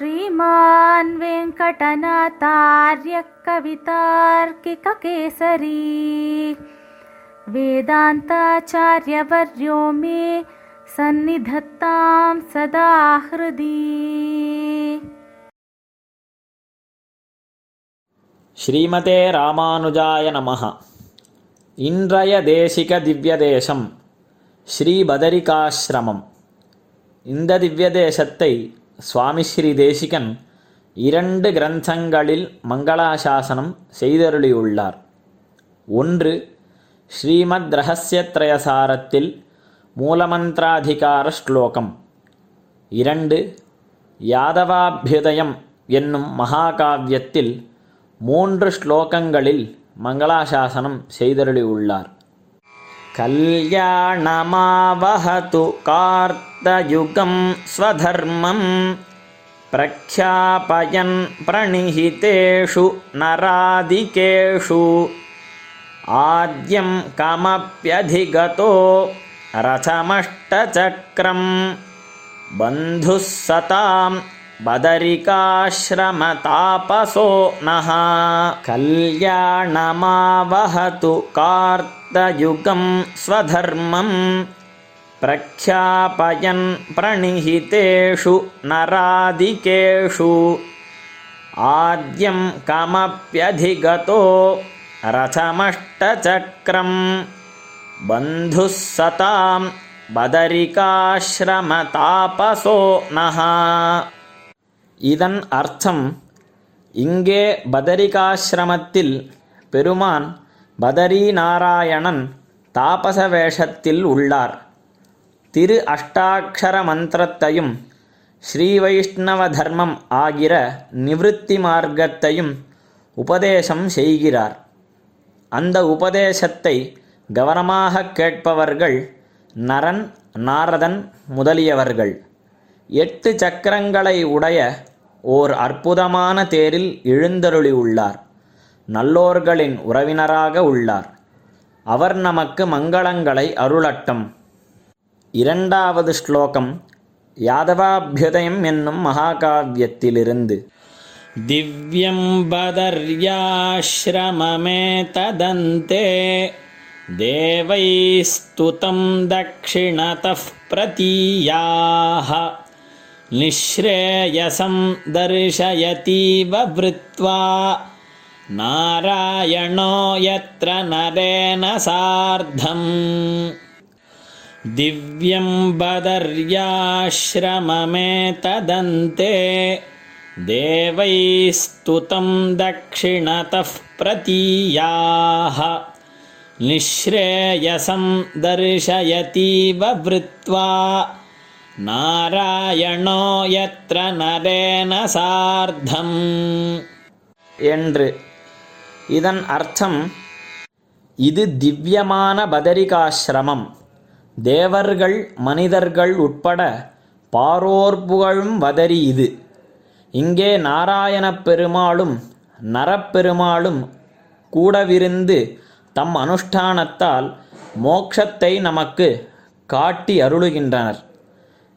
श्रीमान् वेङ्कटनाथार्यः कवितार्किककेसरी वेदान्ताचार्यवर्यो मे सन्निधत्तां सदा हृदि ஸ்ரீமதே ராமானுஜாய நமः இன்றைய தேசிக திவ்ய தேசம் ஸ்ரீ பதரிகாசிரமம் இந்த திவ்ய தேசத்தை சுவாமி ஸ்ரீ தேசிகன் இரண்டு கிரந்தங்களில் மங்களாசாசனம் செய்தருளியுள்ளார். ஒன்று ஸ்ரீமத் ரகசியத்ரயசாரத்தில் மூலமந்திராதிகார ஸ்லோகம் இரண்டு யாதவாபியுதயம் என்னும் மகாகாவியத்தில் மூன்று ஸ்லோகங்களில் மங்களாசாசனம் செய்தருளியுள்ளார். कल्याणमावहतु कार्तयुगं स्वधर्मम् प्रख्यापयन् प्रणिहितेषु नरादिकेषु आद्यं कमप्यधिगतो रथमष्टचक्रम् बन्धुस्सताम् बदरिकाश्रमतापसो नः। कल्याणमावहतु कार्तयुगं स्वधर्मम् प्रख्यापयन् प्रणिहितेषु नरादिकेषु आद्यं कमप्यधिगतो रथमष्टचक्रम्। बन्धुः सतां बदरिकाश्रमतापसो नः। இதன் அர்த்தம் இங்கே பதரிகாசிரமத்தில் பெருமான் பதரி நாராயணன் தாபச வேஷத்தில் உள்ளார். திரு அஷ்டாட்சர மந்திரத்தையும் ஸ்ரீ வைஷ்ணவ தர்மம் ஆகிற நிவிருத்தி மார்க்கத்தையும் உபதேசம் செய்கிறார். அந்த உபதேசத்தை கவனமாக கேட்பவர்கள் நரன் நாரதன் முதலியவர்கள். எட்டு சக்கரங்களை உடைய ஓர் அற்புதமான தேரில் எழுந்தருளி உள்ளார் நல்லோர்களின் உறவினராக உள்ளார் அவர் நமக்கு மங்களங்களை அருளட்டும் இரண்டாவது ஸ்லோகம் யாதவாபியுதயம் என்னும் மகாகாவியத்திலிருந்து திவ்யம் பதர்யாஸ்ரமமே ததந்தே देवैस्तुतं दक्षिणतः प्रतीयाः निःश्रेयसं दर्शयतीव वृत्वा नारायणो यत्र नरेण सार्धम्। दिव्यं बदर्याश्रममेतदन्ते। देवैस्तुतं दक्षिणतः प्रतीयाः। निःश्रेयसं दर्शयतीव वृत्वा நாராயணோ எத்திர நரேன சார்த்தம். என்று. இதன் அர்த்தம் இது திவ்யமான பதரிகாசிரமம். தேவர்கள் மனிதர்கள் உட்பட பாரோர் புகழும் பதரி இது. இங்கே நாராயணப் பெருமாளும் நரப்பெருமாளும் கூடவிருந்து தம் அனுஷ்டானத்தால் மோக்ஷத்தை நமக்கு காட்டி அருளுகின்றனர்.